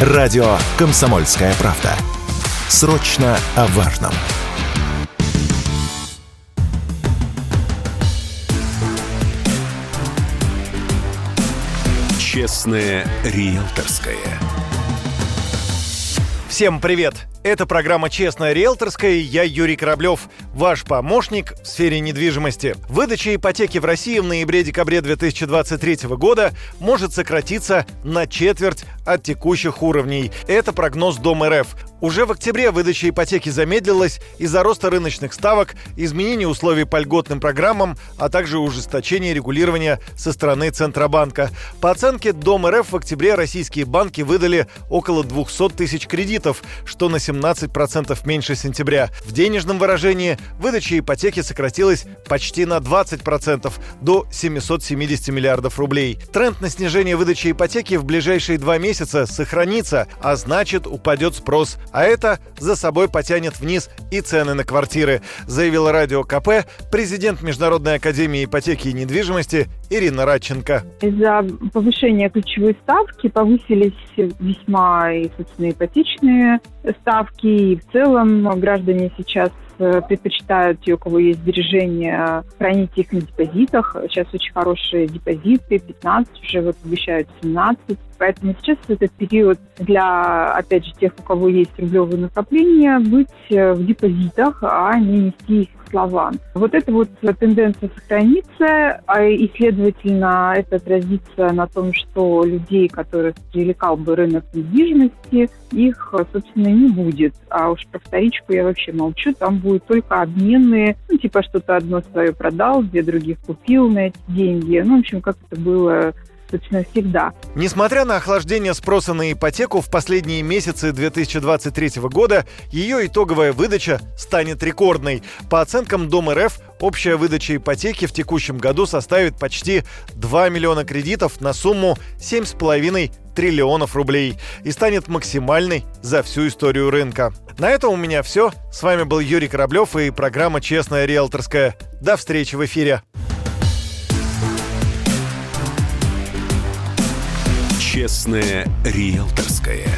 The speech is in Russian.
Радио «Комсомольская правда». Срочно о важном. Честное риэлторское. Всем привет! Это программа «Честная риэлторская» я Юрий Кораблев, ваш помощник в сфере недвижимости. Выдача ипотеки в России в ноябре-декабре 2023 года может сократиться на четверть от текущих уровней. Это прогноз Дом РФ. Уже в октябре выдача ипотеки замедлилась из-за роста рыночных ставок, изменения условий по льготным программам, а также ужесточения регулирования со стороны Центробанка. По оценке Дом РФ в октябре российские банки выдали около 200 тысяч кредитов, что на 17% меньше сентября. В денежном выражении выдача ипотеки сократилась почти на 20% до 770 миллиардов рублей. Тренд на снижение выдачи ипотеки в ближайшие два месяца сохранится, а значит упадет спрос а это за собой потянет вниз и цены на квартиры, заявила радио КП президент Международной академии ипотеки и недвижимости Ирина Радченко. Из-за повышения ключевой ставки повысились весьма и, собственно, ипотечные ставки, и в целом граждане сейчас предпочитают те, у кого есть сбережения, хранить их на депозитах. Сейчас очень хорошие депозиты, 15, уже вот обещают 17. Поэтому сейчас этот период для, опять же, тех, у кого есть рублевые накопления, быть э, в депозитах, а не нести их к словам. Вот эта вот тенденция сохранится, а и, следовательно, это отразится на том, что людей, которых привлекал бы рынок недвижимости, их, собственно, не будет. А уж про вторичку я вообще молчу, там будут только обменные, ну, типа что-то одно свое продал, две других купил на эти деньги. Ну, в общем, как это было собственно, всегда. Несмотря на охлаждение спроса на ипотеку в последние месяцы 2023 года, ее итоговая выдача станет рекордной. По оценкам Дом РФ, общая выдача ипотеки в текущем году составит почти 2 миллиона кредитов на сумму 7,5 триллионов рублей и станет максимальной за всю историю рынка. На этом у меня все. С вами был Юрий Кораблев и программа «Честная риэлторская». До встречи в эфире. Честное риэлторское.